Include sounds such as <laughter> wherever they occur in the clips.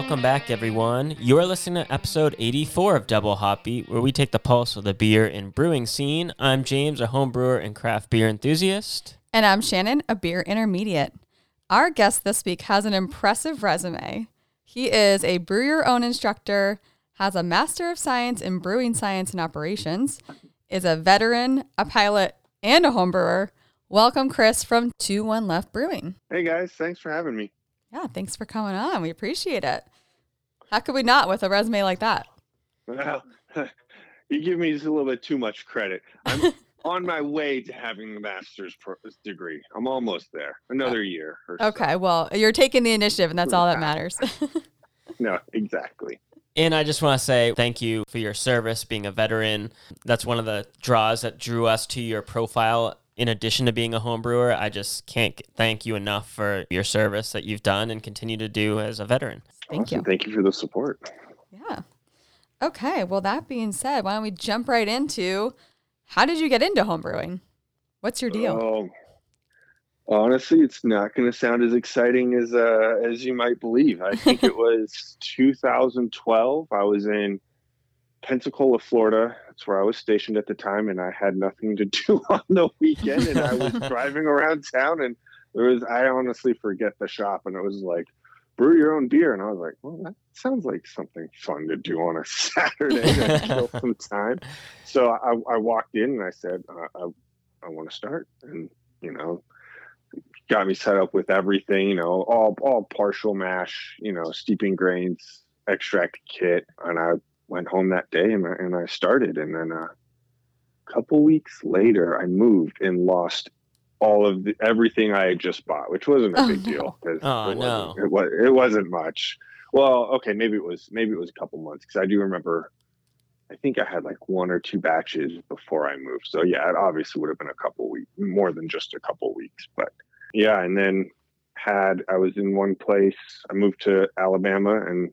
Welcome back, everyone. You are listening to episode 84 of Double Hoppy, where we take the pulse of the beer and brewing scene. I'm James, a home brewer and craft beer enthusiast. And I'm Shannon, a beer intermediate. Our guest this week has an impressive resume. He is a brew your own instructor, has a Master of Science in Brewing Science and Operations, is a veteran, a pilot, and a home brewer. Welcome, Chris, from 2 1 Left Brewing. Hey guys, thanks for having me. Yeah, thanks for coming on. We appreciate it. How could we not with a resume like that? Well, <laughs> you give me just a little bit too much credit. I'm <laughs> on my way to having a master's degree. I'm almost there. Another uh, year. Or so. Okay, well, you're taking the initiative, and that's all that matters. <laughs> No, exactly. And I just want to say thank you for your service, being a veteran. That's one of the draws that drew us to your profile. In addition to being a home brewer, I just can't thank you enough for your service that you've done and continue to do as a veteran. Thank awesome. you. Thank you for the support. Yeah. Okay. Well, that being said, why don't we jump right into how did you get into homebrewing? What's your deal? Oh, honestly, it's not going to sound as exciting as uh, as you might believe. I think it <laughs> was 2012. I was in Pensacola, Florida. That's where I was stationed at the time, and I had nothing to <laughs> do on the weekend. And I was <laughs> driving around town, and there was I honestly forget the shop, and it was like brew your own beer, and I was like, well, that sounds like something fun to do on a <laughs> Saturday to kill some time. So I, I walked in and I said, uh, I, I want to start, and you know, got me set up with everything, you know, all all partial mash, you know, steeping grains, extract kit, and I went home that day and I, and I started, and then uh, a couple weeks later, I moved and lost all of the, everything I had just bought, which wasn't a Oh, big no. deal. 'cause Oh, it no. it was it wasn't much. Well, okay, maybe it was maybe it was a couple months because I do remember. I think I had like one or two batches before I moved. So yeah, it obviously would have been a couple weeks, more than just a couple weeks. But yeah, and then had I was in one place. I moved to Alabama and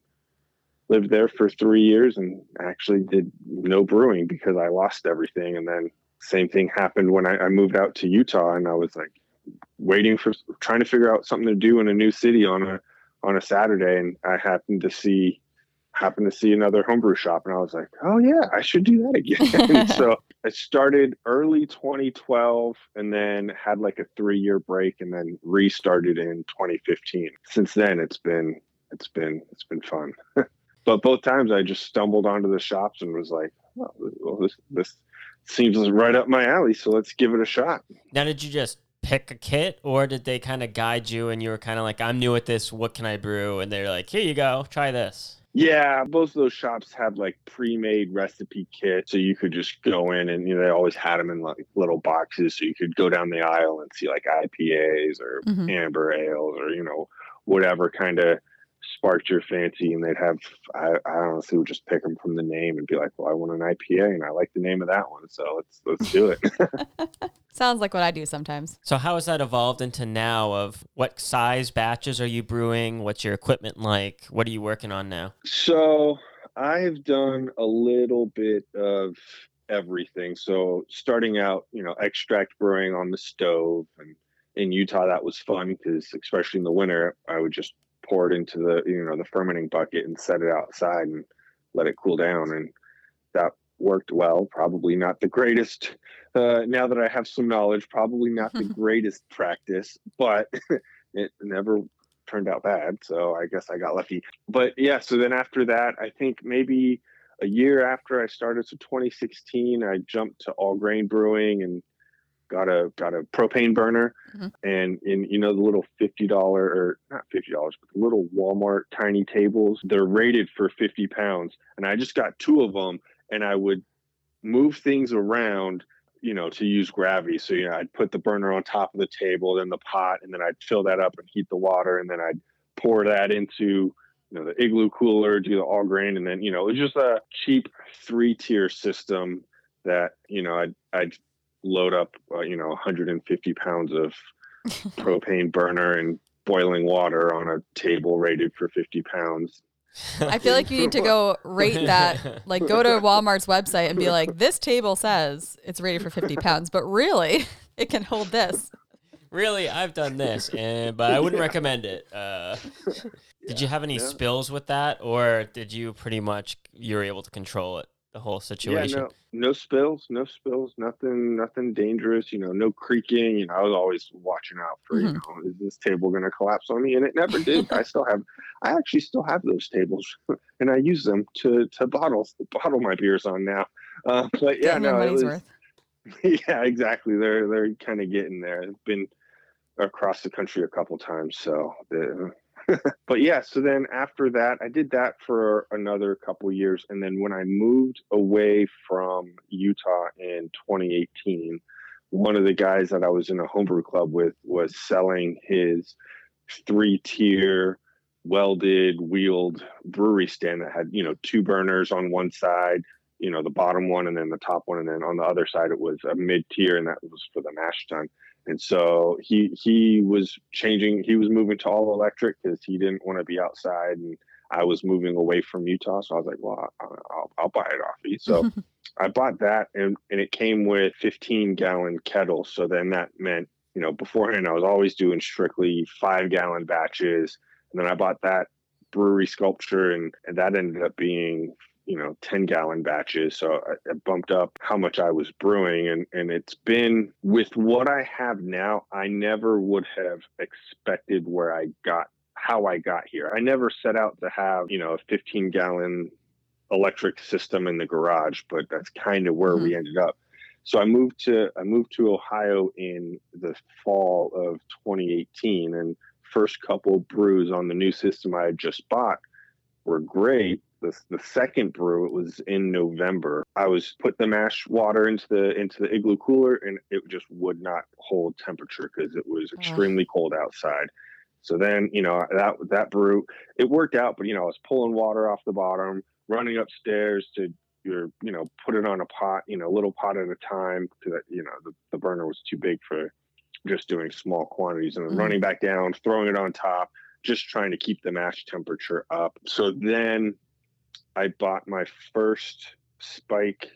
lived there for three years, and actually did no brewing because I lost everything. And then same thing happened when I, I moved out to Utah, and I was like waiting for trying to figure out something to do in a new city on a on a Saturday, and I happened to see happened to see another homebrew shop, and I was like, oh yeah, I should do that again. <laughs> so I started early 2012, and then had like a three year break, and then restarted in 2015. Since then, it's been it's been it's been fun. <laughs> but both times, I just stumbled onto the shops and was like, oh, well, this this seems right up my alley, so let's give it a shot. Now, did you just pick a kit or did they kind of guide you and you were kind of like, I'm new at this. What can I brew? And they're like, here you go, try this. Yeah, both of those shops had like pre-made recipe kits, so you could just go in and you know they always had them in like little boxes, so you could go down the aisle and see like IPAs or Mhm. amber ales or you know whatever kind of sparked your fancy, and they'd have I, I honestly would just pick them from the name and be like, well, I want an IPA and I like the name of that one, so let's let's do it. <laughs> <laughs> Sounds like what I do sometimes. So, how has that evolved into now? Of what size batches are you brewing? What's your equipment like? What are you working on now? So I've done a little bit of everything. So starting out, you know, extract brewing on the stove, and in Utah that was fun because especially in the winter, I would just pour it into the you know the fermenting bucket and set it outside and let it cool down, and that worked well. Probably not the greatest. Uh, now that I have some knowledge, probably not the <laughs> greatest practice, but <laughs> it never turned out bad. So I guess I got lucky. But yeah, so then after that, I think maybe a year after I started, so 2016, I jumped to all grain brewing and got a got a propane burner Mhm. and in you know the little fifty dollar or not fifty dollars but the little Walmart tiny tables they're rated for 50 pounds and I just got two of them and I would move things around you know to use gravity so you know I'd put the burner on top of the table then the pot and then I'd fill that up and heat the water and then I'd pour that into you know the igloo cooler do the all grain and then you know it was just a cheap three tier system that you know I'd I'd load up uh, you know 150 pounds of <laughs> propane burner and boiling water on a table rated for 50 pounds I feel like you need to go rate <laughs> that. Like, go to Walmart's website and be like, this table says it's rated for 50 pounds, but really, <laughs> it can hold this. really, I've done this, and but I wouldn't Yeah. recommend it. Uh, did you have any yeah. spills with that, or did you pretty much you were able to control it the whole situation? Yeah, no, no spills, no spills, nothing, nothing dangerous. You know, no creaking. You know, I was always watching out for. You Mhm. know, is this table going to collapse on me? And it never did. I <laughs> still have, I actually still have those tables, <laughs> and I use them to to bottle bottle my beers on now. Uh, but yeah, your no, it was. worth. <laughs> yeah, exactly. They're they're kind of getting there. I've been across the country a couple times, so the. <laughs> but yeah, so then after that, I did that for another couple years, and then when I moved away from Utah in 2018, one of the guys that I was in a homebrew club with was selling his three-tier welded wheeled brewery stand that had you know two burners on one side you know the bottom one and then the top one and then on the other side it was a mid tier and that was for the mash tun and so he he was changing he was moving to all electric because he didn't want to be outside and i was moving away from utah. So i was like well i'll, I'll, buy it off you. So <laughs> i bought that and, and it came with 15 gallon kettle. so then that meant you know beforehand i was always doing strictly five gallon batches. And then i bought that brewery sculpture and, and that ended up being you know 10 gallon batches. So I, I bumped up how much i was brewing and and it's been with what i have now i never would have expected where i got how i got here. I never set out to have you know a 15 gallon electric system in the garage but that's kind of where we mm-hmm. ended up. So i moved to i moved to ohio in the fall of 2018 and first couple brews on the new system i had just bought were great the, the second brew it was in november i was put the mash water into the into the igloo cooler and it just would not hold temperature because it was extremely cold outside so then you know that that brew it worked out but you know i was pulling water off the bottom running upstairs to your you know put it on a pot you know a little pot at a time because you know the, the burner was too big for just doing small quantities and then Mhm. running back down throwing it on top just trying to keep the mash temperature up. So then I bought my first spike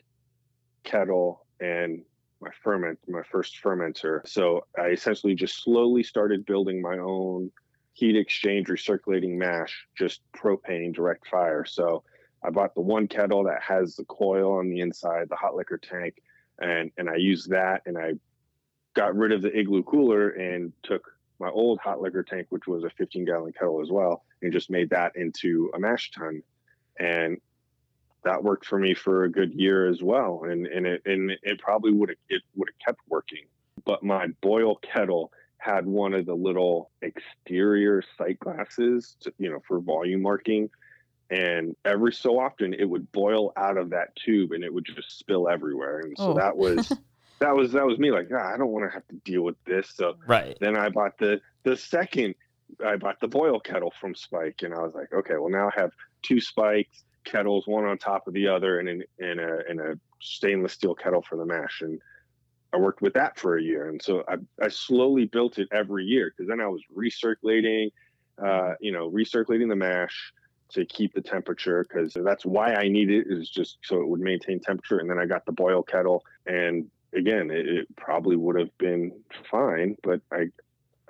kettle and my ferment, my first fermenter. So I essentially just slowly started building my own heat exchange recirculating mash, just propane direct fire. So I bought the one kettle that has the coil on the inside, the hot liquor tank, and and I used that and I got rid of the igloo cooler and took my old hot liquor tank, which was a 15 gallon kettle as well, and just made that into a mash tun. And that worked for me for a good year as well. And and it and it probably would have it would have kept working. But my boil kettle had one of the little exterior sight glasses, to, you know, for volume marking. And every so often it would boil out of that tube and it would just spill everywhere. And so Oh. that was <laughs> that was that was me like, ah, I don't want to have to deal with this. So Right. then I bought the the second I bought the boil kettle from Spike and I was like, okay, well now I have two spikes kettles, one on top of the other and in in a in a stainless steel kettle for the mash. And I worked with that for a year. And so I, I slowly built it every year because then I was recirculating uh, you know, recirculating the mash to keep the temperature because that's why I need it is just so it would maintain temperature. And then I got the boil kettle and again, it, it probably would have been fine, but I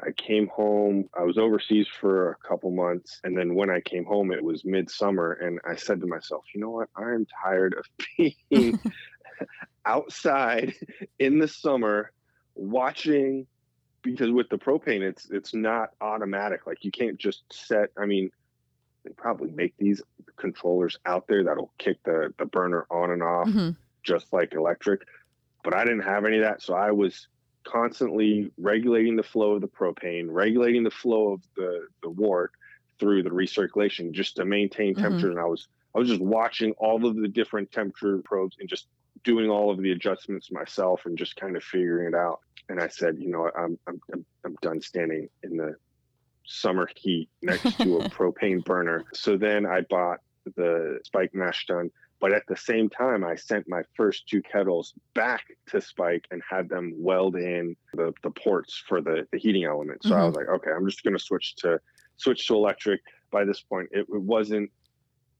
I came home. I was overseas for a couple months, and then when I came home, it was midsummer, and I said to myself, "You know what? I'm tired of <laughs> being <laughs> outside in the summer watching." Because with the propane, it's it's not automatic. Like you can't just set. I mean, they probably make these controllers out there that'll kick the the burner on and off Mhm. just like electric. But I didn't have any of that. So I was constantly regulating the flow of the propane, regulating the flow of the, the wort through the recirculation just to maintain Mhm. temperature. And I was I was just watching all of the different temperature probes and just doing all of the adjustments myself and just kind of figuring it out. And I said, you know, I'm I'm I'm, I'm done standing in the summer heat next to a <laughs> propane burner. So then I bought the Spike Mash Tun but at the same time, I sent my first two kettles back to Spike and had them weld in the, the ports for the, the heating element. So I was like, okay, I'm just going to switch to switch to electric. By this point, it, it wasn't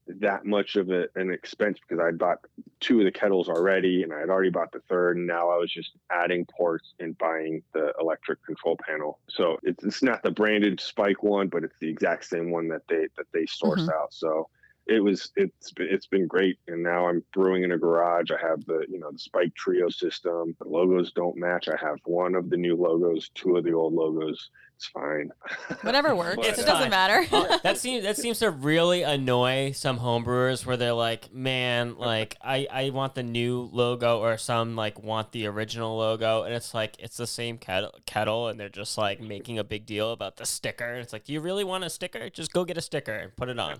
that much of a, an expense because I'd bought two of the kettles already and I had already bought the third and now I was just adding ports and buying the electric control panel. So it's, it's not the branded spike one, but it's the exact same one that they that they source Mhm. out. So it was it's it's been great and now I'm brewing in a garage. I have the you know the spike trio system. The logos don't match. I have one of the new logos, two of the old logos. It's fine. <laughs> Whatever works. But, it doesn't fine. matter. <laughs> That seems that seems to really annoy some homebrewers where they're like, man, like I I want the new logo, or some like want the original logo, and it's like it's the same kettle, kettle, and they're just like making a big deal about the sticker. And it's like, do you really want a sticker? Just go get a sticker and put it on.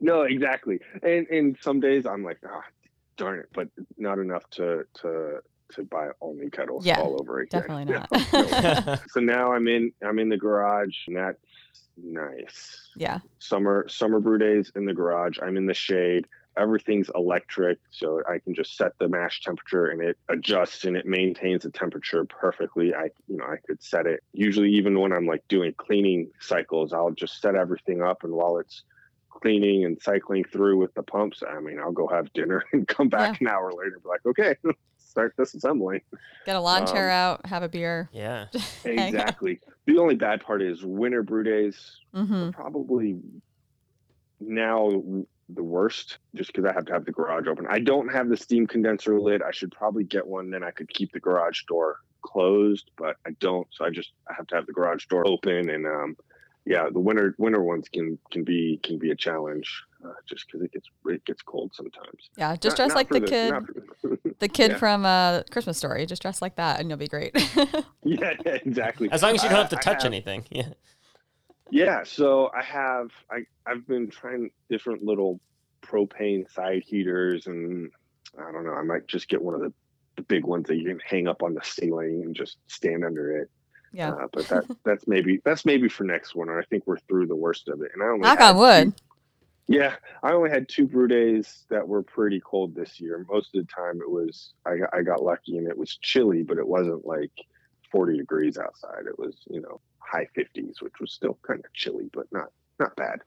No, exactly. And and some days I'm like, ah, darn it, but not enough to to to buy all new kettles Yeah, all over again. Definitely not. <laughs> So now I'm in I'm in the garage, and that's nice. yeah. Summer summer brew days in the garage. I'm in the shade. Everything's electric, so I can just set the mash temperature and it adjusts and it maintains the temperature perfectly. I you know I could set it usually even when I'm like doing cleaning cycles, I'll just set everything up and while it's cleaning and cycling through with the pumps, I mean I'll go have dinner <laughs> and come back an hour later and be like, okay, <laughs> start disassembling. Get a lawn chair Um, out, have a beer. Yeah. <laughs> Exactly. the only bad part is winter brew days hmm probably now the worst just because I have to have the garage open. I don't have the steam condenser lid. I should probably get one. Then I could keep the garage door closed, but I don't. So I just I have to have the garage door open. And um, yeah, the winter winter ones can can be can be a challenge uh, just because it gets it gets cold sometimes. Yeah. Just Not- dress not like for the kid, for- <laughs> the kid yeah. from uh, Christmas Story. Just dress like that, and you'll be great. <laughs> <laughs> yeah, yeah, exactly. As long as you don't I- have to I touch have- anything. Yeah. Yeah, so I have I I've been trying different little propane side heaters and I don't know, I might just get one of the, the big ones that you can hang up on the ceiling and just stand under it. Yeah. Uh, but that <laughs> that's maybe that's maybe for next winter. I think we're through the worst of it. And I only Knock on wood. yeah, I only had two brew days that were pretty cold this year. Most of the time, it was I, I got lucky and it was chilly, but it wasn't like 40 degrees outside. It was you know high 50s, which was still kind of chilly, but not not bad.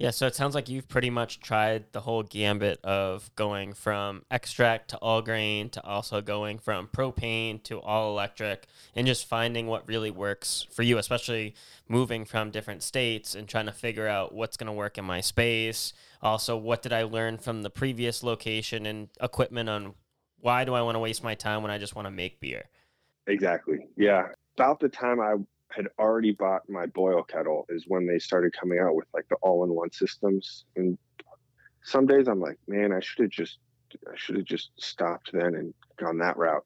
Yeah, so it sounds like you've pretty much tried the whole gambit of going from extract to all grain to also going from propane to all electric and just finding what really works for you, especially moving from different states and trying to figure out what's going to work in my space. Also, what did I learn from the previous location and equipment on why do I want to waste my time when I just want to make beer? Exactly. Yeah. About the time I had already bought my boil kettle is when they started coming out with like the all-in-one systems. And some days I'm like, man, I should have just I should have just stopped then and gone that route.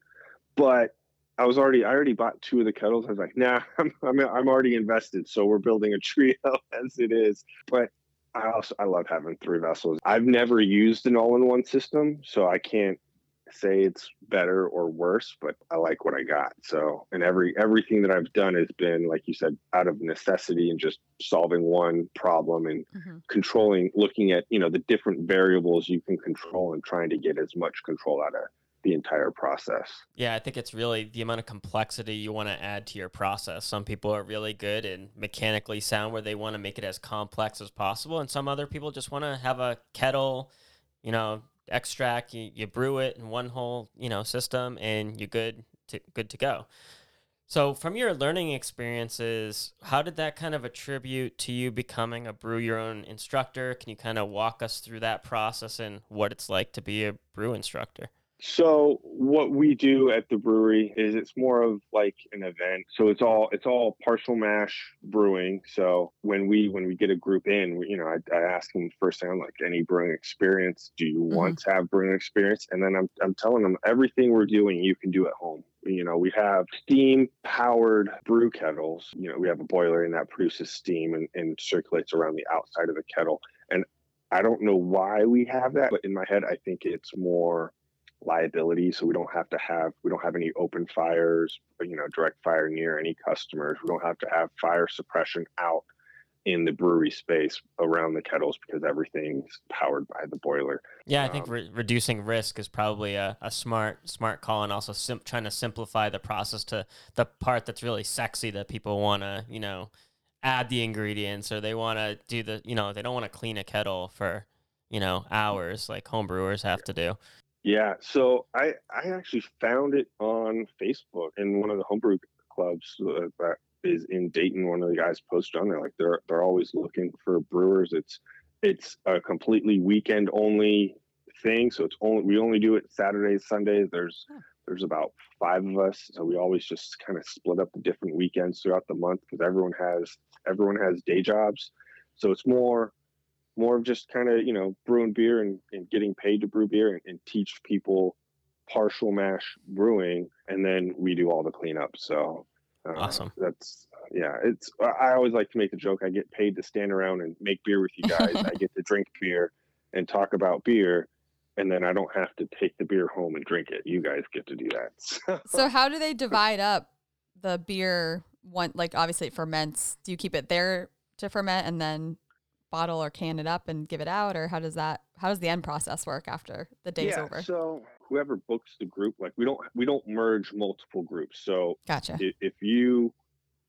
But I was already I already bought two of the kettles. I was like, nah, <laughs> I'm I'm, I'm already invested. So we're building a <laughs> trio as it is. But I also I love having three vessels. I've never used an all-in-one system, so I can't say it's better or worse, but I like what I got. So, and every everything that I've done has been, like you said, out of necessity and just solving one problem and Mhm. controlling, looking at you know the different variables you can control and trying to get as much control out of the entire process. Yeah, I think it's really the amount of complexity you want to add to your process. Some people are really good and mechanically sound where they want to make it as complex as possible, and some other people just want to have a kettle, you know, extract. You, you brew it in one whole, you know, system, and you're good to good to go. So, from your learning experiences, how did that kind of attribute to you becoming a brew your own instructor? Can you kind of walk us through that process and what it's like to be a brew instructor? So what we do at the brewery is it's more of like an event. So it's all it's all partial mash brewing. So when we when we get a group in, we, you know, I, I ask them first thing, I'm like, any brewing experience? Do you mm-hmm. want to have brewing experience? And then I'm I'm telling them everything we're doing, you can do at home. You know, we have steam powered brew kettles. You know, we have a boiler and that produces steam and, and circulates around the outside of the kettle. And I don't know why we have that, but in my head, I think it's more liability so we don't have to have we don't have any open fires you know direct fire near any customers. We don't have to have fire suppression out in the brewery space around the kettles because everything's powered by the boiler. Yeah, I think Um, re- reducing risk is probably a, a smart smart call, and also sim- trying to simplify the process to the part that's really sexy that people want to you know add the ingredients or they want to do the, you know, they don't want to clean a kettle for, you know, hours like home brewers have to do. Yeah, so I I actually found it on Facebook in one of the homebrew clubs uh, that is in Dayton. One of the guys posted on there like they're they're always looking for brewers. It's it's a completely weekend only thing, so it's only we only do it Saturdays, Sundays. There's Oh. there's about five of us, so we always just kind of split up the different weekends throughout the month because everyone has everyone has day jobs, so it's more more of just kind of you know brewing beer and, and getting paid to brew beer and, and teach people partial mash brewing and then we do all the cleanup so uh, Awesome. that's yeah it's i always like to make the joke i get paid to stand around and make beer with you <laughs> guys i get to drink beer and talk about beer and then i don't have to take the beer home and drink it you guys get to do that <laughs> So- So how do they divide up the beer? One like obviously it ferments. Do you keep it there to ferment and then bottle or can it up and give it out, or how does that? How does the end process work after the day's yeah over? so whoever books the group like we don't we don't merge multiple groups so Gotcha. i- if you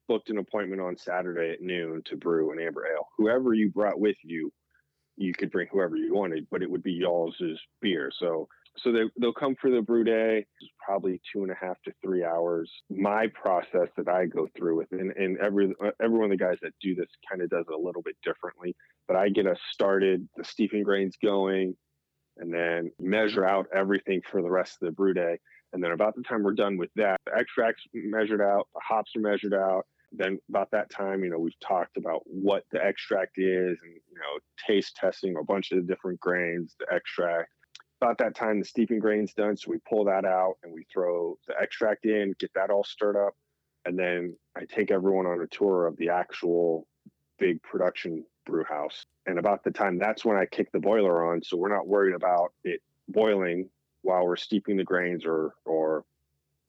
booked an appointment on Saturday at noon to brew an amber ale, whoever you brought with you, you could bring whoever you wanted, but it would be y'all's beer. So so they they'll come for the brew day. Probably two and a half to three hours. My process that I go through with, and, and every uh, every one of the guys that do this kind of does it a little bit differently. But I get us started, the steeping grains going, and then measure out everything for the rest of the brew day. And then about the time we're done with that, the extracts measured out, the hops are measured out. Then about that time, you know, we've talked about what the extract is and, you know, taste testing a bunch of the different grains, the extract. About that time, the steeping grain's done. So we pull that out and we throw the extract in, get that all stirred up. And then I take everyone on a tour of the actual big production brew house. And about the time that's when I kick the boiler on. So we're not worried about it boiling while we're steeping the grains or or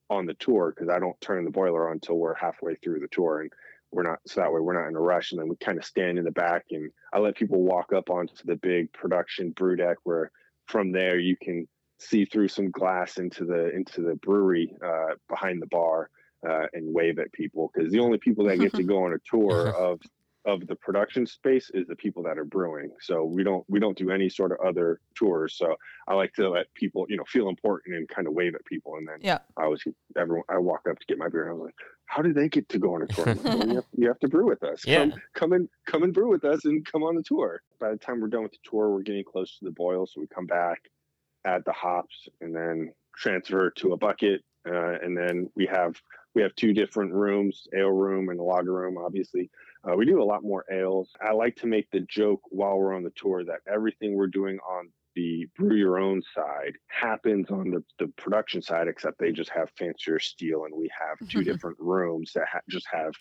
on the tour because I don't turn the boiler on until we're halfway through the tour and we're not so that way we're not in a rush and then we kind of stand in the back and I let people walk up onto the big production brew deck where from there you can see through some glass into the into the brewery uh, behind the bar uh, and wave at people because the only people that get to <laughs> go on a tour <laughs> of of the production space is the people that are brewing. So we don't we don't do any sort of other tours. So I like to let people you know feel important and kind of wave at people. And then Yeah. I was everyone I walk up to get my beer and I was like, how do they get to go on a tour? Like, well, you, have, you have to brew with us. Yeah. Come come and come and brew with us and come on the tour. By the time we're done with the tour, we're getting close to the boil, so we come back, add the hops, and then transfer to a bucket. Uh, and then we have we have two different rooms, ale room and a lager room. Obviously, uh, we do a lot more ales. I like to make the joke while we're on the tour that everything we're doing on the brew your own side happens on the, the production side, except they just have fancier steel, and we have two <laughs> different rooms that ha- just have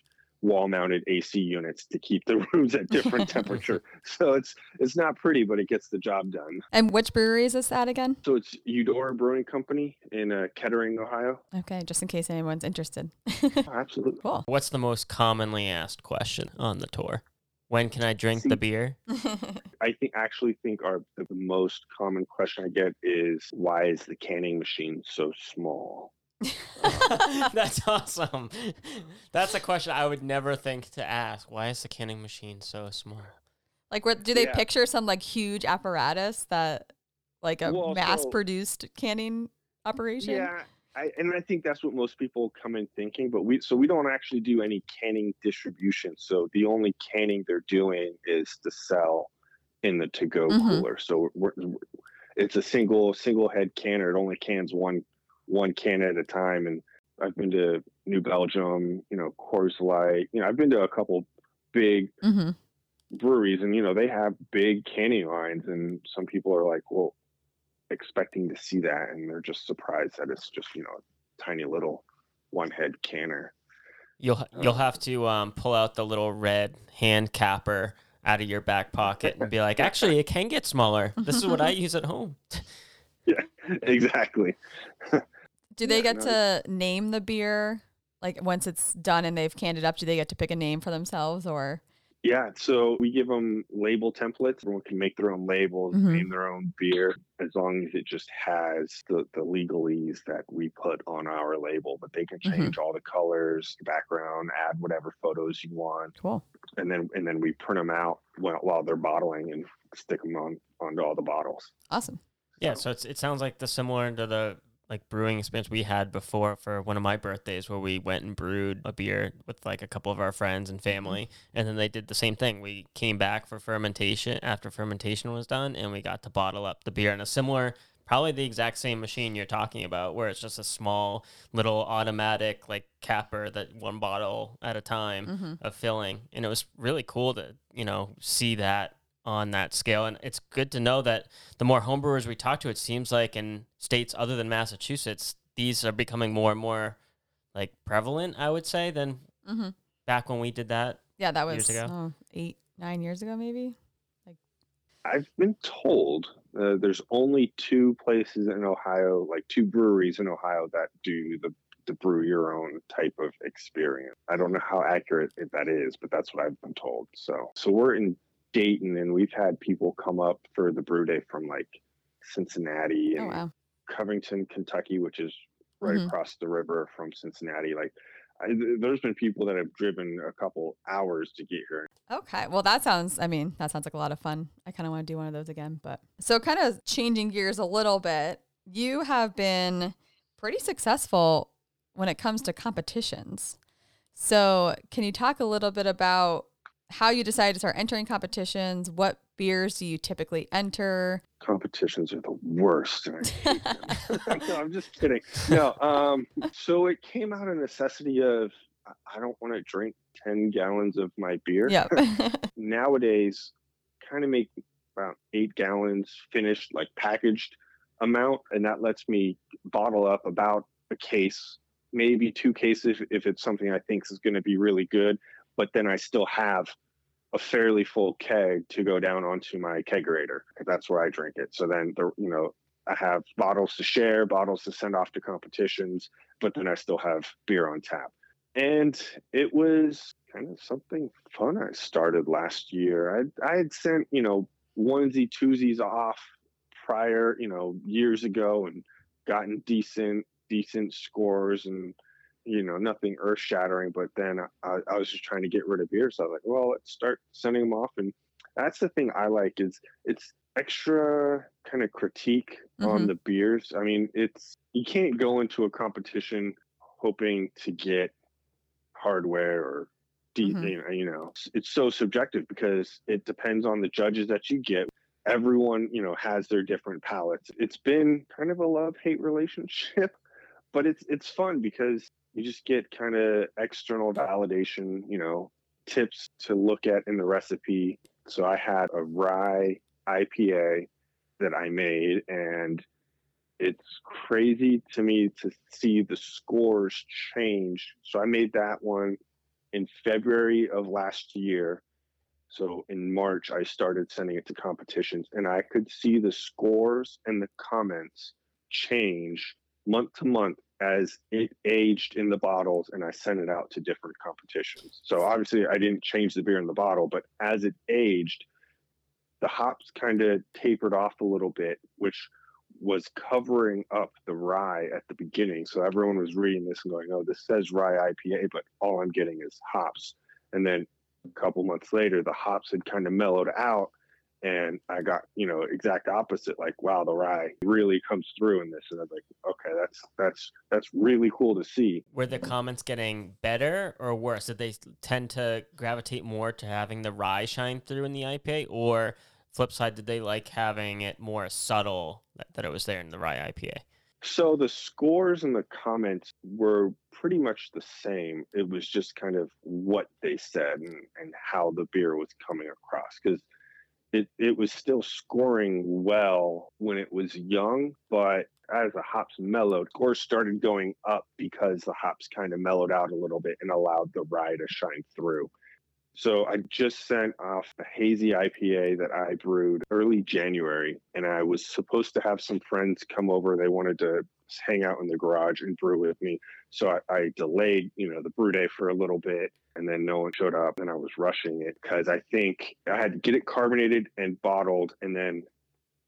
wall mounted AC units to keep the <laughs> rooms at different temperature. <laughs> So it's it's not pretty, but it gets the job done. And which brewery is this at again? So it's Eudora Brewing Company in uh, Kettering, Ohio. Okay, just in case anyone's interested. <laughs> Absolutely. cool. What's the most commonly asked question on the tour? When can I drink the beer? I think actually think our the most common question I get is why is the canning machine so small? <laughs> That's awesome. That's a question I would never think to ask. Why is the canning machine so small? Like, what do they Yeah. picture some like huge apparatus that, like a Well, mass-produced canning operation? Yeah, I, and I think that's what most people come in thinking. But we so we don't actually do any canning distribution. So the only canning they're doing is to sell in the to-go Mhm. cooler. So we're, it's a single single head canner. It only cans one one can at a time. And I've been to New Belgium, you know, Coors Light. You know, I've been to a couple big hmm breweries and you know they have big canning lines and some people are like well expecting to see that and they're just surprised that it's just you know a tiny little one head canner You'll you'll have to um, pull out the little red hand capper out of your back pocket and be like, actually, it can get smaller. This is what I <laughs> use at home. <laughs> yeah, exactly <laughs> Do they Yeah, get no, to name the beer? Like once it's done and they've canned it up, do they get to pick a name for themselves or? Yeah, so we give them label templates. Everyone can make their own labels, Mhm. name their own beer, as long as it just has the, the legalese that we put on our label. But they can Mhm. change all the colors, the background, add whatever photos you want, Cool. and then and then we print them out while, while they're bottling and stick them on onto all the bottles. Awesome. Yeah, so it's, it sounds like the similar to the like brewing experience we had before for one of my birthdays where we went and brewed a beer with like a couple of our friends and family and then they did the same thing. We came back for fermentation after fermentation was done and we got to bottle up the beer in a similar probably the exact same machine you're talking about where it's just a small little automatic like capper that one bottle at a time Mm-hmm. of filling and it was really cool to you know see that on that scale and it's good to know that the more homebrewers we talk to it seems like in states other than massachusetts these are becoming more and more like prevalent i would say than Mm-hmm. back when we did that Yeah, that was Years ago? oh, eight, nine years ago, maybe. Like, I've been told uh, there's only two places in Ohio, like two breweries in Ohio, that do the the brew your own type of experience. I don't know how accurate that is, but that's what I've been told. So, so we're in Dayton, and we've had people come up for the brew day from like Cincinnati Oh and wow. Covington, Kentucky, which is right Mhm. across the river from Cincinnati. Like, I, there's been people that have driven a couple hours to get here. Okay. Well, that sounds, I mean, that sounds like a lot of fun. I kind of want to do one of those again. But so, kind of changing gears a little bit, you have been pretty successful when it comes to competitions. So, can you talk a little bit about how you decided to start entering competitions? What beers do you typically enter? competitions are the worst. <laughs> <laughs> no, I'm just kidding. No, um, so it came out of necessity of I- don't want to drink ten gallons of my beer. Yep. <laughs> Nowadays, kind of make about eight gallons finished, like packaged amount, and that lets me bottle up about a case, maybe two cases if it's something I think is going to be really good. But then I still have a fairly full keg to go down onto my kegerator. That's where I drink it. So then the you know I have bottles to share, bottles to send off to competitions, but then I still have beer on tap. And it was kind of something fun I started last year. I I had sent, you know, onesie twosies off prior, you know, years ago and gotten decent decent scores and you know nothing earth shattering but then I, I was just trying to get rid of beer so i was like well let's start sending them off and that's the thing i like is it's extra kind of critique on Mhm. the beers i mean it's you can't go into a competition hoping to get hardware or de- Mhm. you know, it's, it's so subjective because it depends on the judges that you get everyone you know has their different palates it's been kind of a love hate relationship <laughs> but it's it's fun because you just get kind of external validation you know tips to look at in the recipe. So i had a rye ipa that i made and it's crazy to me to see the scores change. So i made that one in february of last year. So in March, I started sending it to competitions, and I could see the scores and the comments change month to month as it aged in the bottles, and I sent it out to different competitions. So obviously, I didn't change the beer in the bottle, but as it aged, the hops kind of tapered off a little bit, which was covering up the rye at the beginning. So everyone was reading this and going, "Oh, this says rye IPA," but all I'm getting is hops. And then a couple months later, the hops had kind of mellowed out, and I got you know exact opposite. Like, wow, the rye really comes through in this, and I was like, okay, that's that's that's really cool to see. were the comments getting better or worse did they tend to gravitate more to having the rye shine through in the ipa or flip side did they like having it more subtle that, that it was there in the rye ipa So the scores and the comments were pretty much the same. It was just kind of what they said and, and how the beer was coming across because it, it was still scoring well when it was young, but as the hops mellowed, course started going up because the hops kind of mellowed out a little bit and allowed the rye to shine through. So I just sent off a hazy IPA that I brewed early January, and I was supposed to have some friends come over. They wanted to hang out in the garage and brew with me. So I, I delayed, you know, the brew day for a little bit, and then no one showed up, and I was rushing it because I think I had to get it carbonated and bottled, and then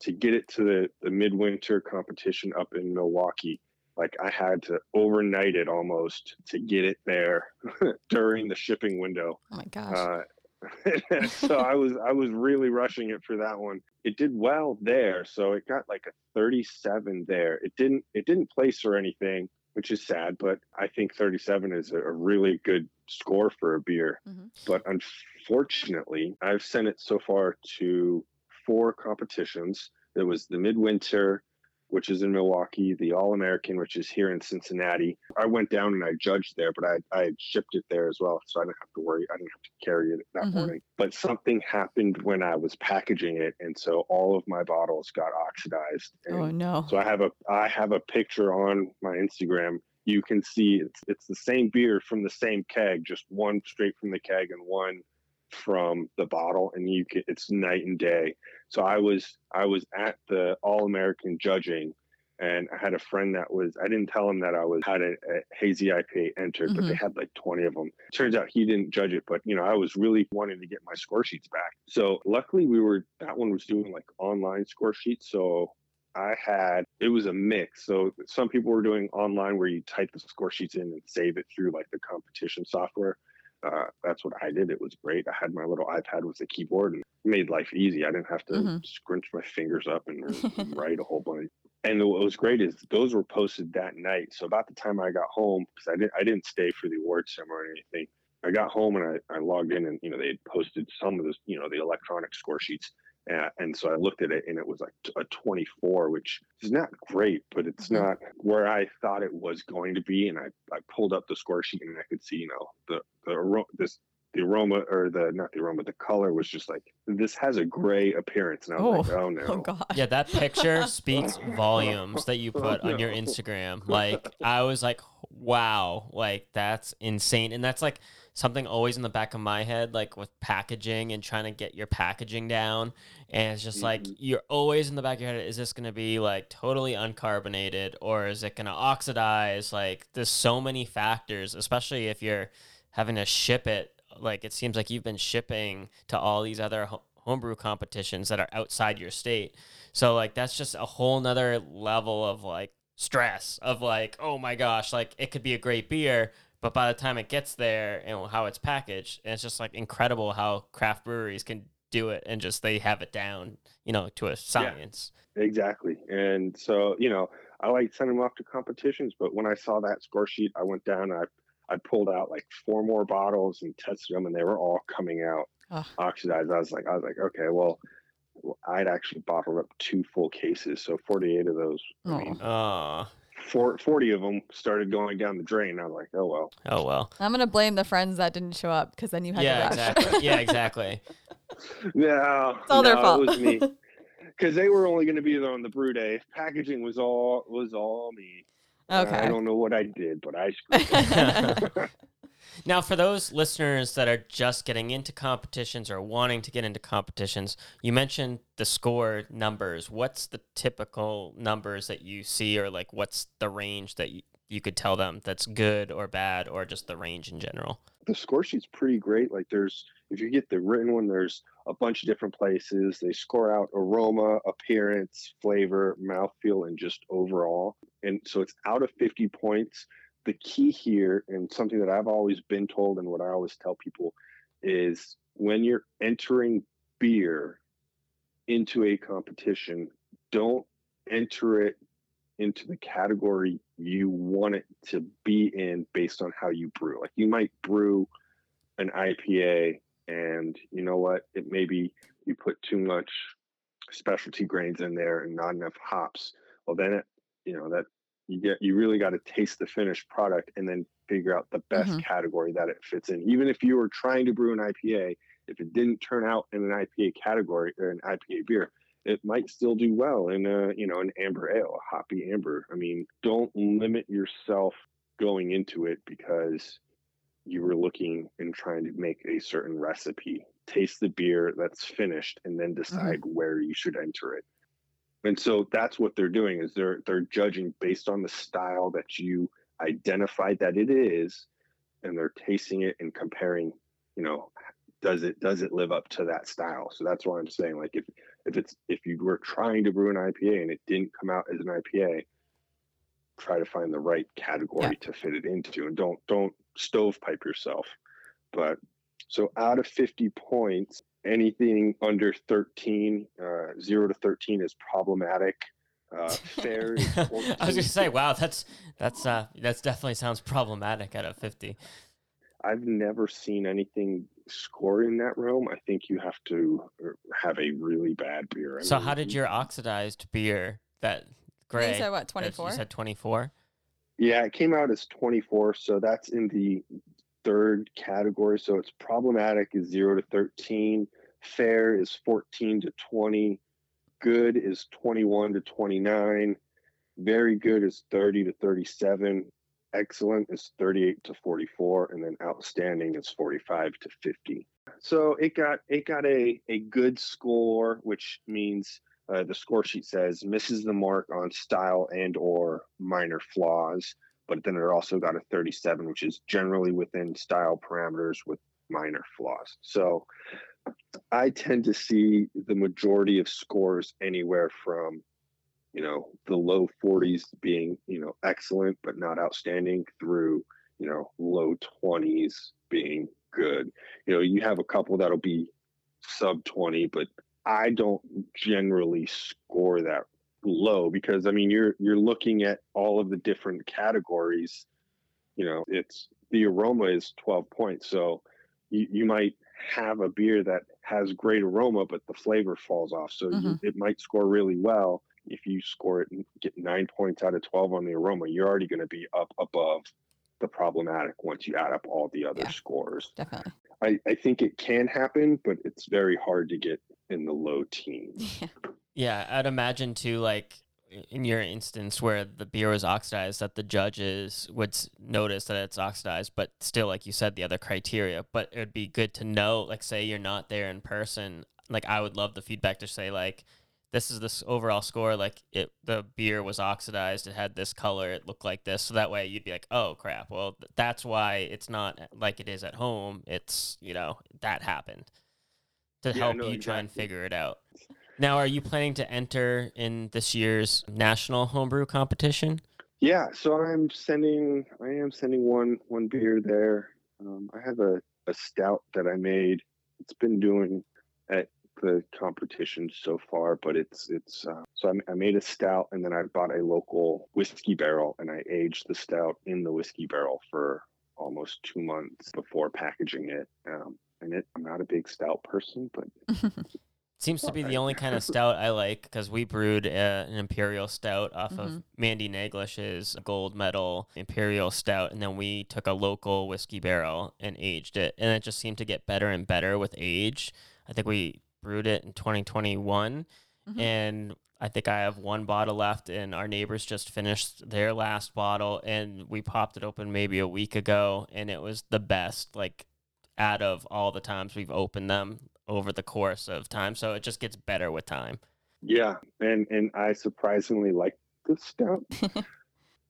to get it to the, the midwinter competition up in Milwaukee, like I had to overnight it almost to get it there <laughs> during the shipping window. Oh my gosh. Uh, <laughs> so I was I was really rushing it for that one. It did well there, so it got like a 37 there. It didn't it didn't place or anything, which is sad, but I think 37 is a really good score for a beer. Mm-hmm. But unfortunately, I've sent it so far to four competitions. There was the Midwinter, which is in Milwaukee, the All American, which is here in Cincinnati. I went down and I judged there, but I, I had shipped it there as well. So I didn't have to worry. I didn't have to carry it that mm-hmm. morning. But something happened when I was packaging it. And so all of my bottles got oxidized. And oh, no. So I have a, I have a picture on my Instagram. You can see it's, it's the same beer from the same keg, just one straight from the keg and one from the bottle and you can it's night and day so i was i was at the all american judging and i had a friend that was i didn't tell him that i was had a, a hazy ipa entered mm-hmm. but they mm-hmm. had like 20 of them turns out he didn't judge it but you know i was really wanting to get my score sheets back so luckily we were that one was doing like online score sheets so I had it was a mix. So some people were doing online where you type the score sheets in and save it through like the competition software uh, that's what I did. It was great. I had my little iPad with the keyboard and made life easy. I didn't have to mm-hmm. scrunch my fingers up and <laughs> write a whole bunch. And what was great is those were posted that night. So about the time I got home, because I didn't I didn't stay for the award ceremony or anything. I got home and I, I logged in and you know they had posted some of the you know the electronic score sheets uh, and so I looked at it and it was like a 24, which is not great, but it's mm-hmm. not where I thought it was going to be. And I, I pulled up the score sheet and I could see, you know, the, the, this, the aroma or the, not the aroma, the color was just like, this has a gray appearance. And I was oh, like, oh no. Oh God. Yeah. That picture speaks <laughs> volumes that you put on your <laughs> Instagram. Like I was like, wow, like that's insane. And that's like, something always in the back of my head, like with packaging and trying to get your packaging down. And it's just mm-hmm. like you're always in the back of your head, is this gonna be like totally uncarbonated or is it gonna oxidize? Like there's so many factors, especially if you're having to ship it. Like it seems like you've been shipping to all these other ho- homebrew competitions that are outside your state. So like that's just a whole nother level of like stress of like, oh my gosh, like it could be a great beer, but by the time it gets there and how it's packaged, it's just like incredible how craft breweries can do it and just they have it down, you know, to a science. Yeah, exactly. And so, you know, I like sending them off to competitions, but when I saw that score sheet, I went down and I I pulled out like four more bottles and tested them and they were all coming out oh. oxidized. I was like, I was like, okay, well, I'd actually bottled up two full cases, so 48 of those. I mean, oh. 40 of them started going down the drain. I was like, oh well. Oh well. I'm gonna blame the friends that didn't show up because then you had yeah, to rush. exactly. <laughs> Yeah, exactly. no, it's all no, their fault. It was me. <laughs> Because they were only going to be there on the brew day. Packaging was all was all me. Okay. Uh, I don't know what I did, but I <laughs> screwed. Now, for those listeners that are just getting into competitions or wanting to get into competitions, you mentioned the score numbers. What's the typical numbers that you see, or like what's the range that you, you could tell them that's good or bad, or just the range in general? The score sheet's pretty great. Like, there's if you get the written one, there's a bunch of different places. They score out aroma, appearance, flavor, mouthfeel, and just overall. And so it's out of 50 points the key here, and something that I've always been told, and what I always tell people, is when you're entering beer into a competition, don't enter it into the category you want it to be in based on how you brew. Like you might brew an IPA, and you know what? It maybe you put too much specialty grains in there and not enough hops. Well, then it, you know, that you get you really got to taste the finished product and then figure out the best mm-hmm. category that it fits in. Even if you were trying to brew an IPA, if it didn't turn out in an IPA category or an IPA beer, it might still do well in a you know an amber ale, a hoppy amber. I mean, don't limit yourself going into it because you were looking and trying to make a certain recipe, taste the beer that's finished, and then decide mm-hmm. where you should enter it. And so that's what they're doing is they're they're judging based on the style that you identified that it is, and they're tasting it and comparing, you know, does it does it live up to that style? So that's why I'm saying like if if it's if you were trying to brew an IPA and it didn't come out as an IPA, try to find the right category yeah. to fit it into and don't don't stovepipe yourself. But so out of 50 points, anything under 13, uh, 0 to 13 is problematic. Uh, <laughs> fair. <laughs> I was gonna say, wow, that's that's uh, that's definitely sounds problematic out of 50. I've never seen anything score in that realm. I think you have to uh, have a really bad beer. I so, mean, how did your oxidized beer that gray? You said what twenty four? You said twenty four. Yeah, it came out as twenty four. So that's in the third category. So it's problematic is zero to thirteen. Fair is fourteen to twenty. Good is twenty one to twenty nine. Very good is thirty to thirty seven. Excellent is 38 to 44, and then outstanding is 45 to 50. So it got it got a a good score, which means uh, the score sheet says misses the mark on style and or minor flaws, but then it also got a 37, which is generally within style parameters with minor flaws. So I tend to see the majority of scores anywhere from you know the low 40s being you know excellent but not outstanding through you know low 20s being good you know you have a couple that'll be sub 20 but I don't generally score that low because I mean you're you're looking at all of the different categories. You know, it's the aroma is 12 points. So you, you might have a beer that has great aroma, but the flavor falls off. So mm-hmm. you, it might score really well. If you score it and get nine points out of 12 on the aroma, you're already going to be up above the problematic once you add up all the other yeah, scores. Definitely. I, I think it can happen, but it's very hard to get in the low <laughs> teens. Yeah. Yeah, I'd imagine too, like in your instance where the beer was oxidized, that the judges would notice that it's oxidized, but still, like you said, the other criteria. But it would be good to know, like, say you're not there in person. Like, I would love the feedback to say, like, this is this overall score like it the beer was oxidized it had this color it looked like this so that way you'd be like oh crap well that's why it's not uh, like it is at home it's you know that happened to yeah, help no, you exactly. try and figure it out now are you planning to enter in this year's national homebrew competition? Yeah so i'm sending i am sending one one beer there. Um, i have a, a stout that i made. It's been doing at the competition so far, but it's it's uh, so I, I, made a stout and then I bought a local whiskey barrel and I aged the stout in the whiskey barrel for almost two months before packaging it. Um, and it, I'm not a big stout person, but <laughs> seems to be the only kind of stout I like because we brewed a, an imperial stout off mm-hmm. of Mandy Naglich's gold medal imperial stout, and then we took a local whiskey barrel and aged it, and it just seemed to get better and better with age. I think we brewed it in 2021, mm-hmm. and I think I have one bottle left, and our neighbors just finished their last bottle, and we popped it open maybe a week ago, and it was the best, like out of all the times we've opened them over the course of time. So it just gets better with time. Yeah, and and I surprisingly like the stout. <laughs>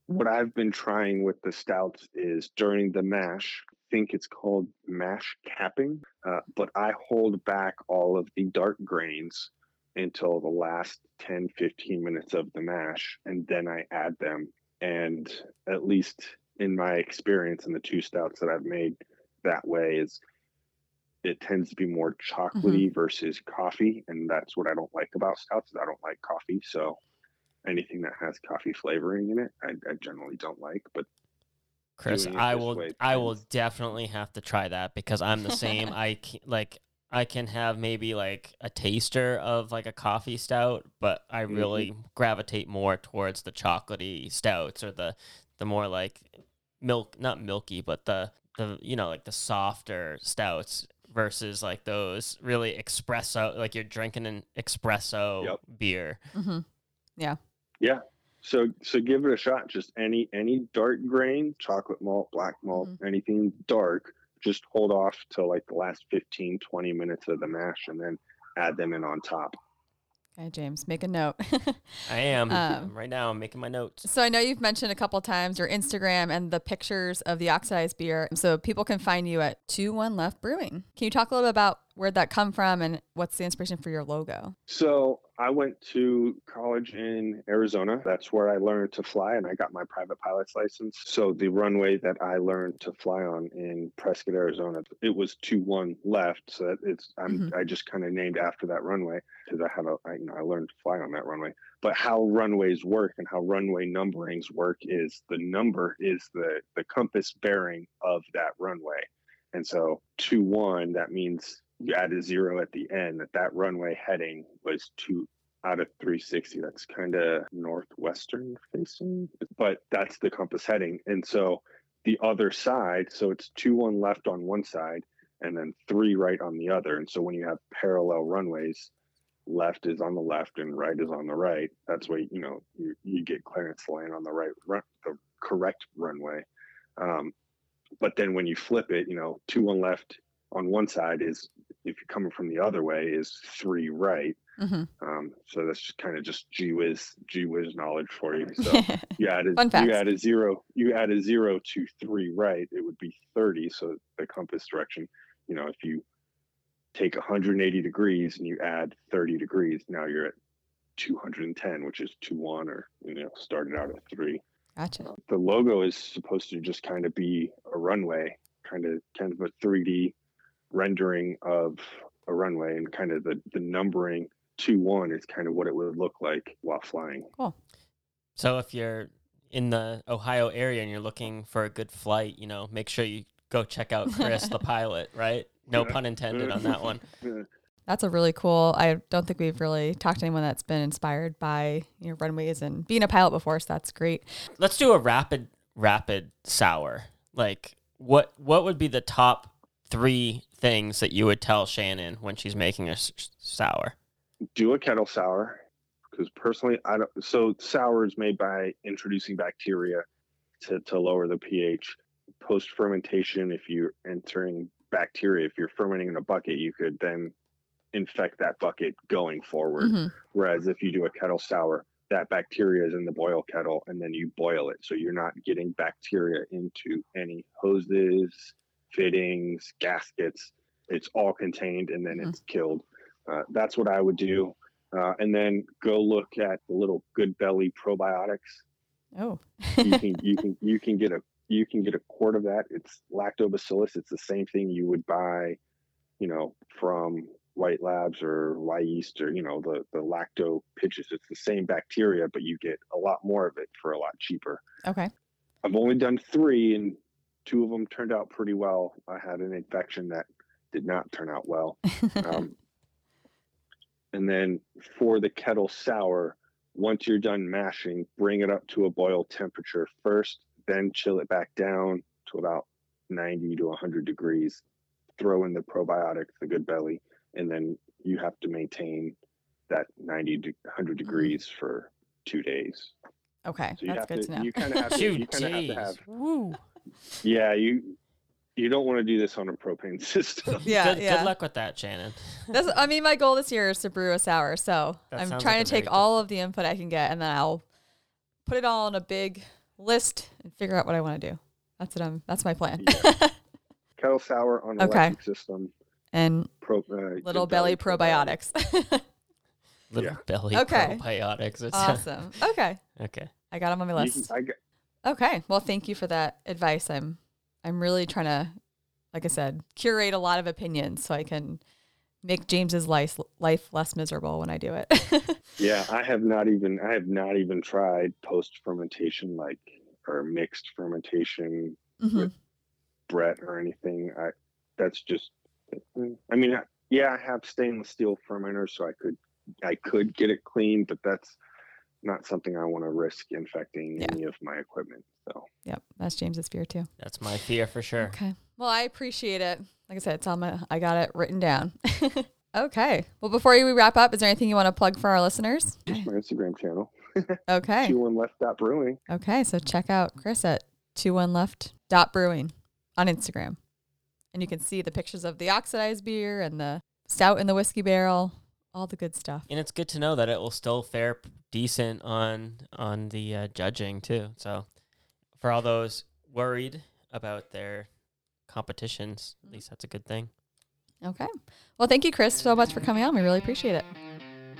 what I've been trying with the stouts is during the mash, I think it's called mash capping, uh, but I hold back all of the dark grains until the last 10, 15 minutes of the mash, and then I add them. And at least in my experience in the two stouts that I've made that way is it tends to be more chocolatey mm-hmm. versus coffee. And that's what I don't like about stouts is I don't like coffee. So anything that has coffee flavoring in it, I, I generally don't like. But Chris, I will I will definitely have to try that because I'm the same. I <laughs> can, like I can have maybe like a taster of like a coffee stout, but I mm-hmm. really mm-hmm. gravitate more towards the chocolatey stouts or the the more like milk not milky, but the the you know like the softer stouts versus like those really espresso like you're drinking an espresso yep. beer. Mm-hmm. Yeah. Yeah. So so give it a shot. Just any any dark grain, chocolate malt, black malt, anything dark. Just hold off till like the last 15, 20 minutes of the mash, and then add them in on top. Okay, James, make a note. <laughs> I am Um, right now. I'm making my notes. so I know you've mentioned a couple times your Instagram and the pictures of the oxidized beer, so people can find you at Two One Left Brewing. Can you talk a little bit about where'd that come from and what's the inspiration for your logo? So I went to college in Arizona. That's where I learned to fly, and I got my private pilot's license. So the runway that I learned to fly on in Prescott, Arizona, it was two one left. So that it's I'm, mm-hmm. I just kind of named after that runway because I had a I, you know I learned to fly on that runway. But how runways work and how runway numberings work is the number is the the compass bearing of that runway, and so two one that means you add a zero at the end that that runway heading was two out of 360 that's kind of northwestern facing but that's the compass heading. And so the other side so it's two one left on one side and then three right on the other. And so when you have parallel runways left is on the left and right is on the right that's why you know you, you get clearance lane on the right run the correct runway. Um, but then when you flip it you know two one left on one side is if you're coming from the other way is three right. Mm-hmm. um, so that's just kind of just gee whiz gee whiz knowledge for you. So <laughs> you add a, Fun you add a zero you add a zero to three right it would be 30 so the compass direction you know if you take 180 degrees and you add 30 degrees now you're at 210 which is 2 1 or you know started out at 3 gotcha. the logo is supposed to just kind of be a runway kind of kind of a 3d rendering of a runway and kind of the the numbering 2 1 is kind of what it would look like while flying Cool. So if you're in the Ohio area and you're looking for a good flight, you know, make sure you go check out Chris, the <laughs> pilot. Right? No pun intended on that one. <laughs> That's a really cool. I don't think we've really talked to anyone that's been inspired by you know runways and being a pilot before, so that's great. Let's do a rapid, rapid sour. Like, what what would be the top three things that you would tell Shannon when she's making a s- sour? do a kettle sour because personally i don't so sour is made by introducing bacteria to, to lower the ph post fermentation if you're entering bacteria if you're fermenting in a bucket you could then infect that bucket going forward Mhm. whereas if you do a kettle sour that bacteria is in the boil kettle and then you boil it so you're not getting bacteria into any hoses fittings gaskets it's all contained and then Mhm. it's killed. Uh, that's what i would do. Uh, and then go look at the little good belly probiotics. Oh, you can <laughs> you can you can get a you can get a quart of that. It's lactobacillus. It's the same thing you would buy you know from white labs or Wyeast or you know the the lacto pitches. It's the same bacteria but you get a lot more of it for a lot cheaper. Okay. i've only done three and two of them turned out pretty well i had an infection that did not turn out well um, <laughs> and then for the kettle sour, once you're done mashing, bring it up to a boil temperature first, then chill it back down to about 90 to 100 degrees. Throw in the probiotics, the good belly, and then you have to maintain that 90 to 100 degrees for two days. Okay, So that's good to, to know. you kind of have to, <laughs> Two you kind of have to have, Woo. Yeah, you you don't want to do this on a propane <laughs> system. yeah, good, yeah. good luck with that, Shannon. That's, I mean, my goal this year is to brew a sour, so That I'm trying like to take good- all of the input I can get, and then I'll put it all on a big list and figure out what I want to do. That's what I'm. That's my plan. <laughs> Kettle sour on Okay. electric system. and Pro, uh, little good belly probiotics. probiotics. Little Yeah. belly Okay. probiotics. It's awesome. Okay, okay. I got them on my You can- list. I got, Okay. Well, thank you for that advice. I'm I'm really trying to like I said, curate a lot of opinions so I can make James's life life less miserable when I do it. <laughs> Yeah, I have not even I have not even tried post fermentation like or mixed fermentation Mhm. Brett or anything. I that's just I mean I, yeah, I have stainless steel fermenters so I could I could get it clean, but that's not something I want to risk infecting Yeah. any of my equipment. So Yep, that's James's fear too. That's my fear for sure. Okay. Well, I appreciate it. Like I said, it's on my I got it written down. <laughs> okay. Well, before we wrap up, is there anything you want to plug for our listeners? just my Instagram channel. <laughs> Okay. Two one left dot brewing. Okay. So check out Chris at two one left dot brewing on Instagram. And you can see the pictures of the oxidized beer and the stout in the whiskey barrel, all the good stuff. And it's good to know that it will still fare decent on on the uh, judging too. So for all those worried about their competitions, at least that's a good thing. Okay. Well, thank you, Chris, so much for coming on. We really appreciate it.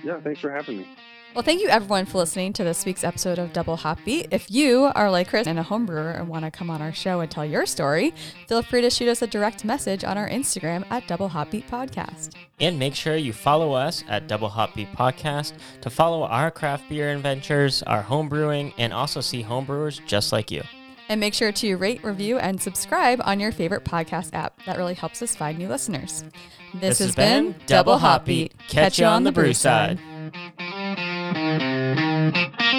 Yeah, thanks for having me. Well, thank you everyone for listening to this week's episode of Double Hop Beat. If you are like Chris and a home brewer and want to come on our show and tell your story, feel free to shoot us a direct message on our Instagram at Double Hop Beat Podcast. And make sure you follow us at Double Hop Beat Podcast to follow our craft beer adventures, our home brewing, and also see homebrewers just like you. And make sure to rate, review, and subscribe on your favorite podcast app. That really helps us find new listeners. This, has been Double Hop Beat. Catch you on the brew side. side. Thank you.